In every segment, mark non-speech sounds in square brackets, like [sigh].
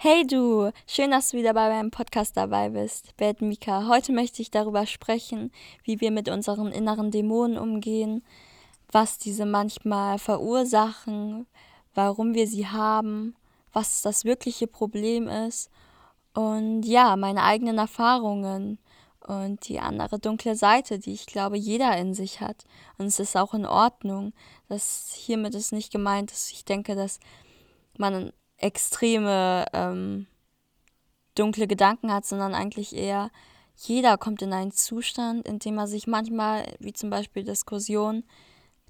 Hey du, schön, dass du wieder bei meinem Podcast dabei bist. Bad Mika. Heute möchte ich darüber sprechen, wie wir mit unseren inneren Dämonen umgehen, was diese manchmal verursachen, warum wir sie haben, was das wirkliche Problem ist und ja, meine eigenen Erfahrungen und die andere dunkle Seite, die ich glaube, jeder in sich hat. Und es ist auch in Ordnung. dass hiermit ist nicht gemeint, dass ich denke, dass man extreme ähm, dunkle Gedanken hat, sondern eigentlich eher jeder kommt in einen Zustand, in dem er sich manchmal, wie zum Beispiel Diskussion,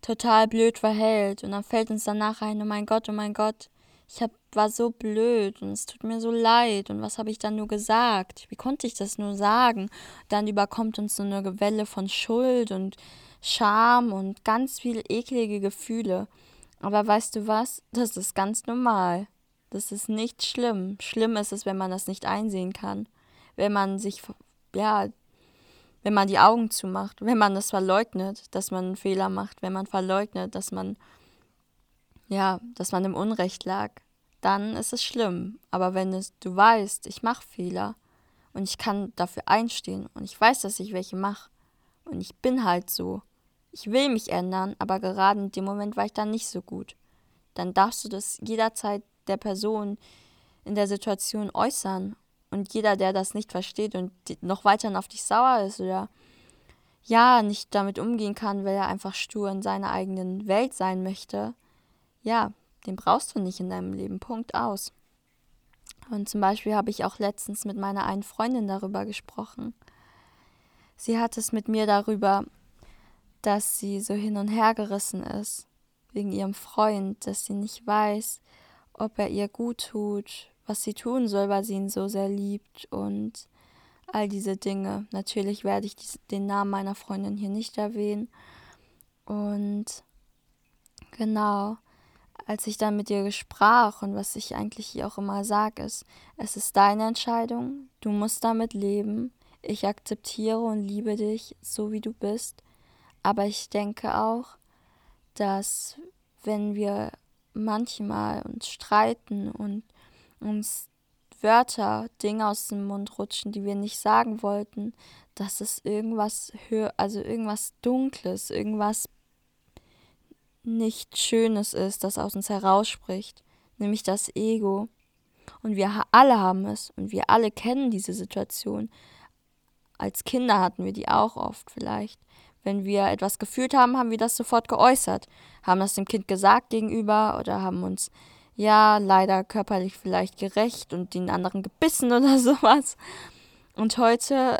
total blöd verhält. Und dann fällt uns danach ein, oh mein Gott, oh mein Gott, ich hab, war so blöd und es tut mir so leid. Und was habe ich dann nur gesagt? Wie konnte ich das nur sagen? Dann überkommt uns so eine Welle von Schuld und Scham und ganz viele eklige Gefühle. Aber weißt du was? Das ist ganz normal. Das ist nicht schlimm. Schlimm ist es, wenn man das nicht einsehen kann. Wenn man sich, ja, wenn man die Augen zumacht, wenn man das verleugnet, dass man einen Fehler macht, wenn man verleugnet, dass man, ja, dass man im Unrecht lag, dann ist es schlimm. Aber wenn es, du weißt, ich mache Fehler und ich kann dafür einstehen und ich weiß, dass ich welche mache und ich bin halt so. Ich will mich ändern, aber gerade in dem Moment war ich dann nicht so gut. Dann darfst du das jederzeit der Person in der Situation äußern. Und jeder, der das nicht versteht und noch weiterhin auf dich sauer ist oder ja, nicht damit umgehen kann, weil er einfach stur in seiner eigenen Welt sein möchte, ja, den brauchst du nicht in deinem Leben. Punkt aus. Und zum Beispiel habe ich auch letztens mit meiner einen Freundin darüber gesprochen. Sie hat es mit mir darüber, dass sie so hin und her gerissen ist wegen ihrem Freund, dass sie nicht weiß, ob er ihr gut tut, was sie tun soll, weil sie ihn so sehr liebt und all diese Dinge. Natürlich werde ich den Namen meiner Freundin hier nicht erwähnen. Und genau, als ich dann mit ihr sprach und was ich eigentlich hier auch immer sage, ist, es ist deine Entscheidung, du musst damit leben. Ich akzeptiere und liebe dich so, wie du bist. Aber ich denke auch, dass wenn wir manchmal uns streiten und uns Wörter, Dinge aus dem Mund rutschen, die wir nicht sagen wollten, dass es irgendwas hör also irgendwas Dunkles, irgendwas nicht Schönes ist, das aus uns herausspricht, nämlich das Ego. Und wir alle haben es und wir alle kennen diese Situation. Als Kinder hatten wir die auch oft vielleicht. Wenn wir etwas gefühlt haben, haben wir das sofort geäußert, haben das dem Kind gesagt gegenüber oder haben uns ja leider körperlich vielleicht gerecht und den anderen gebissen [laughs] oder sowas. Und heute,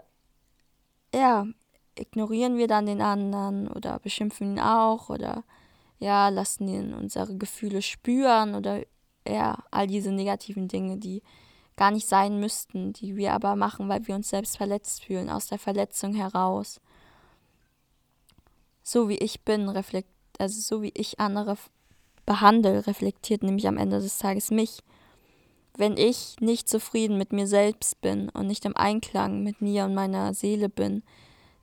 ja, ignorieren wir dann den anderen oder beschimpfen ihn auch oder ja, lassen ihn unsere Gefühle spüren oder ja, all diese negativen Dinge, die gar nicht sein müssten, die wir aber machen, weil wir uns selbst verletzt fühlen, aus der Verletzung heraus so wie ich bin, reflekt, also so wie ich andere behandle, reflektiert nämlich am Ende des Tages mich. Wenn ich nicht zufrieden mit mir selbst bin und nicht im Einklang mit mir und meiner Seele bin,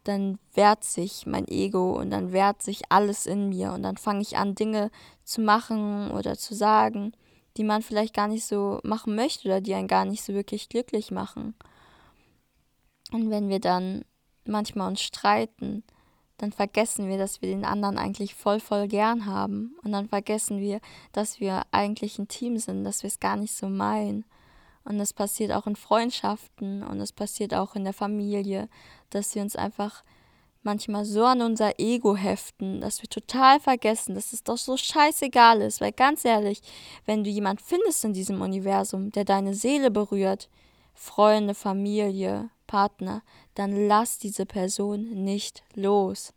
dann wehrt sich mein Ego und dann wehrt sich alles in mir und dann fange ich an, Dinge zu machen oder zu sagen, die man vielleicht gar nicht so machen möchte oder die einen gar nicht so wirklich glücklich machen. Und wenn wir dann manchmal uns streiten, dann vergessen wir, dass wir den anderen eigentlich voll, voll gern haben. Und dann vergessen wir, dass wir eigentlich ein Team sind, dass wir es gar nicht so meinen. Und es passiert auch in Freundschaften und es passiert auch in der Familie, dass wir uns einfach manchmal so an unser Ego heften, dass wir total vergessen, dass es doch so scheißegal ist. Weil ganz ehrlich, wenn du jemand findest in diesem Universum, der deine Seele berührt, Freunde, Familie, Partner, dann lass diese Person nicht los.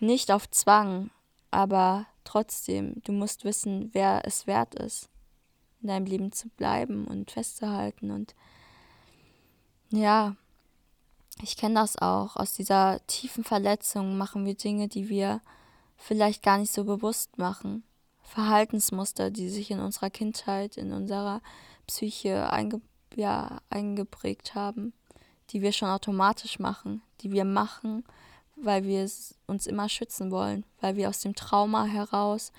Nicht auf Zwang, aber trotzdem, du musst wissen, wer es wert ist, in deinem Leben zu bleiben und festzuhalten. Und ja, ich kenne das auch. Aus dieser tiefen Verletzung machen wir Dinge, die wir vielleicht gar nicht so bewusst machen. Verhaltensmuster, die sich in unserer Kindheit, in unserer Psyche einge ja, eingeprägt haben, die wir schon automatisch machen, die wir machen, weil wir uns immer schützen wollen, weil wir aus dem Trauma heraus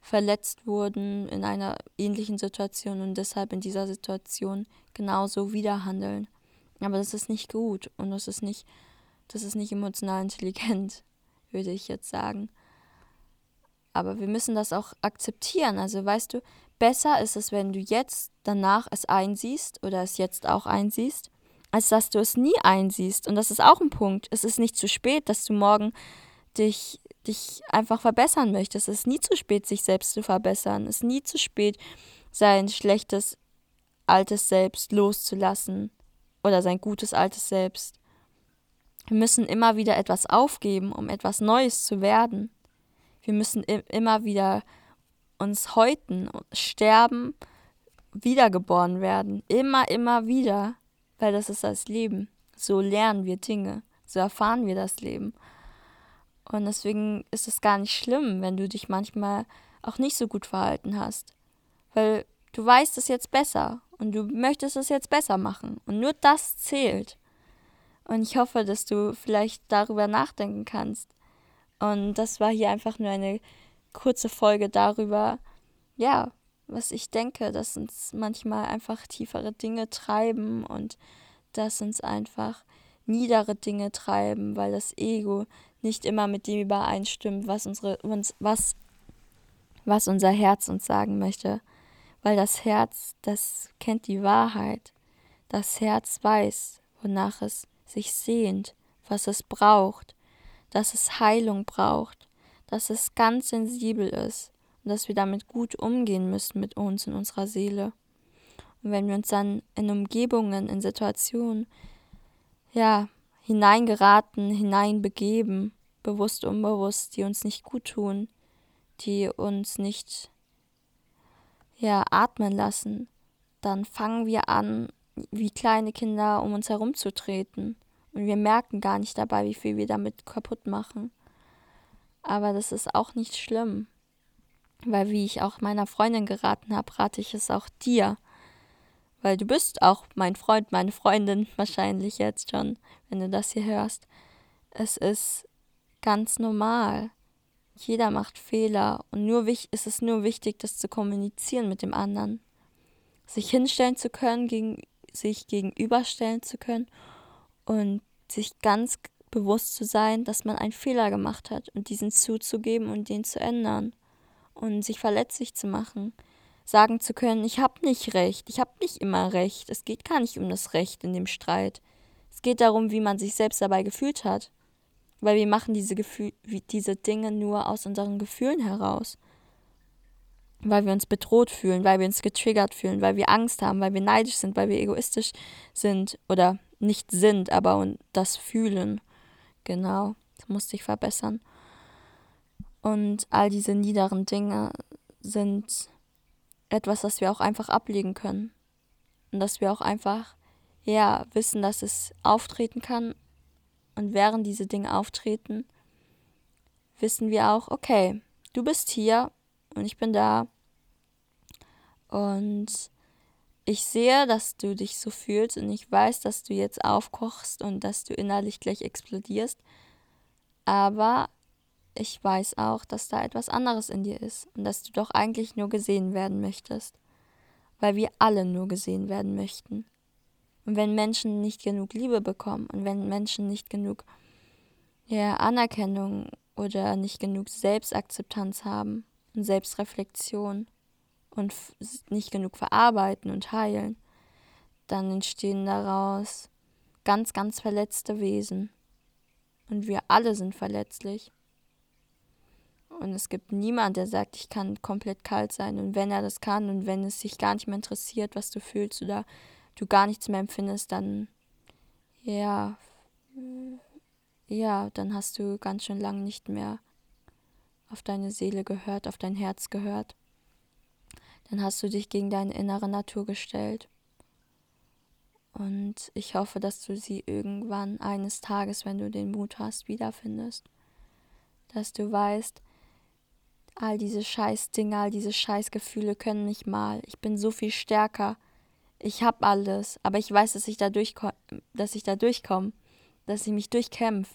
verletzt wurden in einer ähnlichen Situation und deshalb in dieser Situation genauso wieder handeln. Aber das ist nicht gut und das ist nicht, das ist nicht emotional [laughs] intelligent, würde ich jetzt sagen. Aber wir müssen das auch akzeptieren. Also weißt du, besser ist es, wenn du jetzt danach es einsiehst oder es jetzt auch einsiehst, als dass du es nie einsiehst. Und das ist auch ein Punkt. Es ist nicht zu spät, dass du morgen dich, dich einfach verbessern möchtest. Es ist nie zu spät, sich selbst zu verbessern. Es ist nie zu spät, sein schlechtes altes Selbst loszulassen oder sein gutes altes Selbst. Wir müssen immer wieder etwas aufgeben, um etwas Neues zu werden. Wir müssen immer wieder uns häuten, sterben, wiedergeboren werden. Immer, immer wieder. Weil das ist das Leben. So lernen wir Dinge. So erfahren wir das Leben. Und deswegen ist es gar nicht schlimm, wenn du dich manchmal auch nicht so gut verhalten hast. Weil du weißt es jetzt besser und du möchtest es jetzt besser machen. Und nur das zählt. Und ich hoffe, dass du vielleicht darüber nachdenken kannst. Und das war hier einfach nur eine kurze Folge darüber, ja, was ich denke, dass uns manchmal einfach tiefere Dinge treiben und dass uns einfach niedere Dinge treiben, weil das Ego nicht immer mit dem übereinstimmt, was unsere uns was was unser Herz uns sagen möchte, weil das Herz, das kennt die Wahrheit. Das Herz weiß, wonach es sich sehnt, was es braucht, dass es Heilung braucht, dass es ganz sensibel ist und dass wir damit gut umgehen müssen mit uns und unserer Seele. Und wenn wir uns dann in Umgebungen, in Situationen, ja, hineingeraten, hineinbegeben, bewusst, unbewusst, die uns nicht gut tun, die uns nicht, ja, atmen lassen, dann fangen wir an, wie kleine Kinder um uns herumzutreten. Und wir merken gar nicht dabei, wie viel wir damit kaputt machen. Aber das ist auch nicht schlimm. Weil wie ich auch meiner Freundin geraten habe, rate ich es auch dir. Weil du bist auch mein Freund, meine Freundin [laughs] wahrscheinlich jetzt schon, wenn du das hier hörst. Es ist ganz normal. Jeder macht Fehler und nur ist es nur wichtig, das zu kommunizieren mit dem anderen. Sich hinstellen zu können, gegen, sich gegenüberstellen zu können und sich ganz bewusst zu sein, dass man einen Fehler gemacht hat und diesen zuzugeben und den zu ändern und sich verletzlich zu machen. Sagen zu können, ich habe nicht recht, ich habe nicht immer recht. Es geht gar nicht um das Recht in dem Streit. Es geht darum, wie man sich selbst dabei gefühlt hat. Weil wir machen diese, Gefühl, diese Dinge nur aus unseren Gefühlen heraus. Weil wir uns bedroht fühlen, weil wir uns getriggert fühlen, weil wir Angst haben, weil wir neidisch sind, weil wir egoistisch sind oder nicht sind, aber das fühlen. Genau, das musste ich verbessern. Und all diese niederen Dinge sind etwas, das wir auch einfach ablegen können. Und dass wir auch einfach, ja, wissen, dass es auftreten kann. Und während diese Dinge auftreten, wissen wir auch, okay, du bist hier und ich bin da. Und ich sehe, dass du dich so fühlst und ich weiß, dass du jetzt aufkochst und dass du innerlich gleich explodierst. Aber ich weiß auch, dass da etwas anderes in dir ist und dass du doch eigentlich nur gesehen werden möchtest, weil wir alle nur gesehen werden möchten. Und wenn Menschen nicht genug Liebe bekommen und wenn Menschen nicht genug ja, Anerkennung oder nicht genug Selbstakzeptanz haben und Selbstreflexion und nicht genug verarbeiten und heilen, dann entstehen daraus ganz, ganz verletzte Wesen. Und wir alle sind verletzlich. Und es gibt niemand, der sagt, ich kann komplett kalt sein. Und wenn er das kann und wenn es sich gar nicht mehr interessiert, was du fühlst oder du gar nichts mehr empfindest, dann ja, ja, dann hast du ganz schön lang nicht mehr auf deine Seele gehört, auf dein Herz gehört. Dann hast du dich gegen deine innere Natur gestellt. Und ich hoffe, dass du sie irgendwann eines Tages, wenn du den Mut hast, wiederfindest. Dass du weißt, all diese Scheißdinge, all diese Scheißgefühle können mich mal. Ich bin so viel stärker. Ich hab alles, aber ich weiß, dass ich da durchkomme, dass ich da durchkomme, dass ich mich durchkämpfe,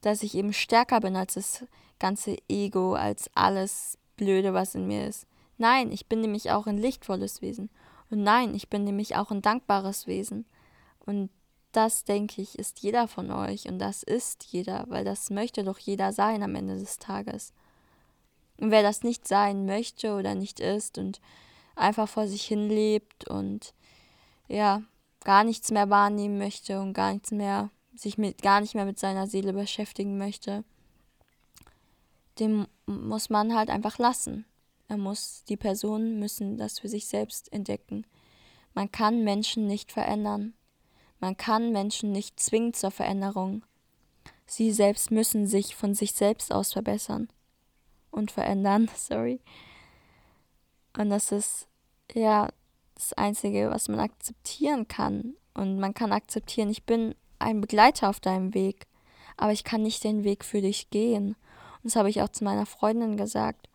dass ich eben stärker bin als das ganze Ego, als alles Blöde, was in mir ist. Nein, ich bin nämlich auch ein lichtvolles Wesen. Und nein, ich bin nämlich auch ein dankbares Wesen. Und das, denke ich, ist jeder von euch und das ist jeder, weil das möchte doch jeder sein am Ende des Tages. Und wer das nicht sein möchte oder nicht ist und einfach vor sich hin lebt und ja, gar nichts mehr wahrnehmen möchte und gar nichts mehr, sich mit, gar nicht mehr mit seiner Seele beschäftigen möchte, dem muss man halt einfach lassen. Er muss, die Personen müssen das für sich selbst entdecken. Man kann Menschen nicht verändern. Man kann Menschen nicht zwingen zur Veränderung. Sie selbst müssen sich von sich selbst aus verbessern und verändern, [laughs] sorry. Und das ist ja das Einzige, was man akzeptieren kann. Und man kann akzeptieren, ich bin ein Begleiter auf deinem Weg, aber ich kann nicht den Weg für dich gehen. Und das habe ich auch zu meiner Freundin gesagt.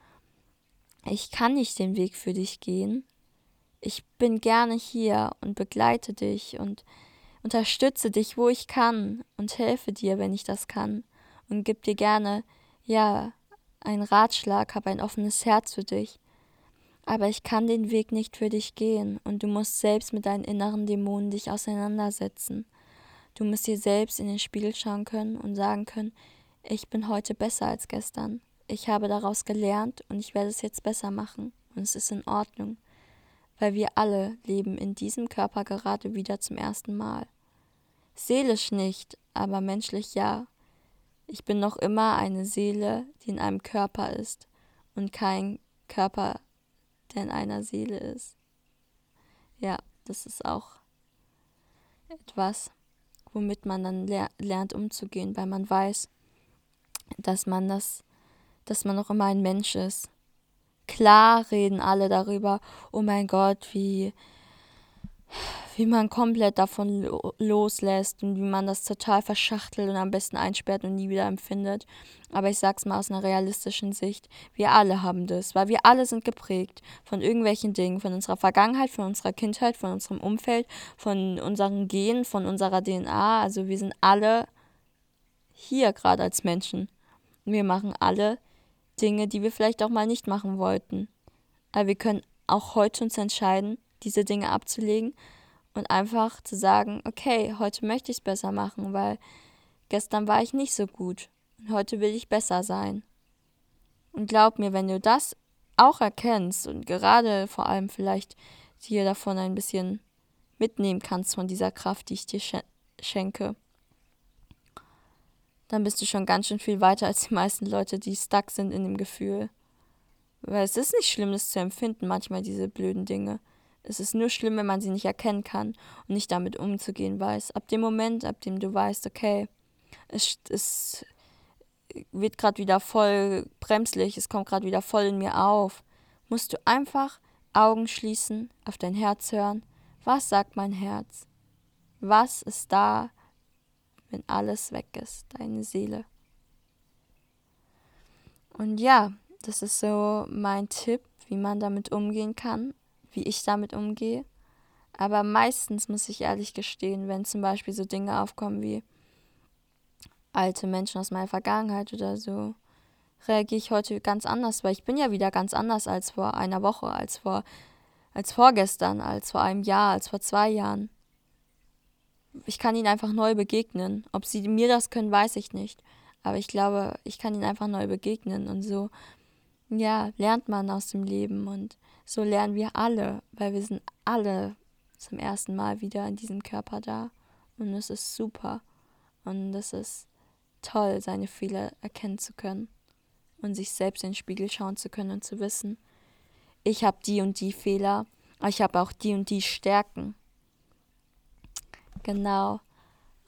Ich kann nicht den Weg für dich gehen. Ich bin gerne hier und begleite dich und unterstütze dich, wo ich kann und helfe dir, wenn ich das kann und gib dir gerne, ja, einen Ratschlag, habe ein offenes Herz für dich. Aber ich kann den Weg nicht für dich gehen und du musst selbst mit deinen inneren Dämonen dich auseinandersetzen. Du musst dir selbst in den Spiegel schauen können und sagen können, ich bin heute besser als gestern. Ich habe daraus gelernt und ich werde es jetzt besser machen und es ist in Ordnung, weil wir alle leben in diesem Körper gerade wieder zum ersten Mal. Seelisch nicht, aber menschlich ja. Ich bin noch immer eine Seele, die in einem Körper ist und kein Körper, der in einer Seele ist. Ja, das ist auch etwas, womit man dann ler lernt umzugehen, weil man weiß, dass man das, dass man noch immer ein Mensch ist. Klar reden alle darüber, oh mein Gott, wie wie man komplett davon loslässt und wie man das total verschachtelt und am besten einsperrt und nie wieder empfindet. Aber ich sag's mal aus einer realistischen Sicht, wir alle haben das, weil wir alle sind geprägt von irgendwelchen Dingen, von unserer Vergangenheit, von unserer Kindheit, von unserem Umfeld, von unseren Genen, von unserer DNA. Also wir sind alle hier gerade als Menschen. Wir machen alle Dinge, die wir vielleicht auch mal nicht machen wollten. Aber wir können auch heute uns entscheiden, diese Dinge abzulegen und einfach zu sagen, okay, heute möchte ich es besser machen, weil gestern war ich nicht so gut und heute will ich besser sein. Und glaub mir, wenn du das auch erkennst und gerade vor allem vielleicht dir davon ein bisschen mitnehmen kannst von dieser Kraft, die ich dir schenke, dann bist du schon ganz schön viel weiter als die meisten Leute, die stuck sind in dem Gefühl. Weil es ist nicht schlimm, das zu empfinden, manchmal diese blöden Dinge. Es ist nur schlimm, wenn man sie nicht erkennen kann und nicht damit umzugehen weiß. Ab dem Moment, ab dem du weißt, okay, es, es wird gerade wieder voll bremslich, es kommt gerade wieder voll in mir auf, musst du einfach Augen schließen, auf dein Herz hören. Was sagt mein Herz? Was ist da, wenn alles weg ist, deine Seele? Und ja, das ist so mein Tipp, wie man damit umgehen kann wie ich damit umgehe. Aber meistens muss ich ehrlich gestehen, wenn zum Beispiel so Dinge aufkommen wie alte Menschen aus meiner Vergangenheit oder so, reagiere ich heute ganz anders, weil ich bin ja wieder ganz anders als vor einer Woche, als vor, als vorgestern, als vor einem Jahr, als vor zwei Jahren. Ich kann ihnen einfach neu begegnen. Ob sie mir das können, weiß ich nicht. Aber ich glaube, ich kann ihnen einfach neu begegnen und so, ja, lernt man aus dem Leben und so lernen wir alle, weil wir sind alle zum ersten Mal wieder in diesem Körper da. Und es ist super. Und es ist toll, seine Fehler erkennen zu können und sich selbst in den Spiegel schauen zu können und zu wissen, ich habe die und die Fehler, aber ich habe auch die und die Stärken. Genau.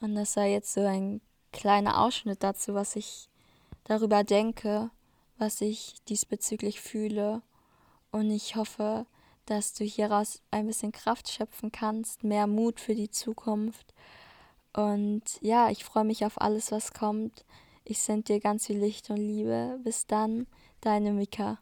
Und das war jetzt so ein kleiner Ausschnitt dazu, was ich darüber denke, was ich diesbezüglich fühle und ich hoffe, dass du hieraus ein bisschen Kraft schöpfen kannst, mehr Mut für die Zukunft. Und ja, ich freue mich auf alles, was kommt. Ich sende dir ganz viel Licht und Liebe. Bis dann, deine Mika.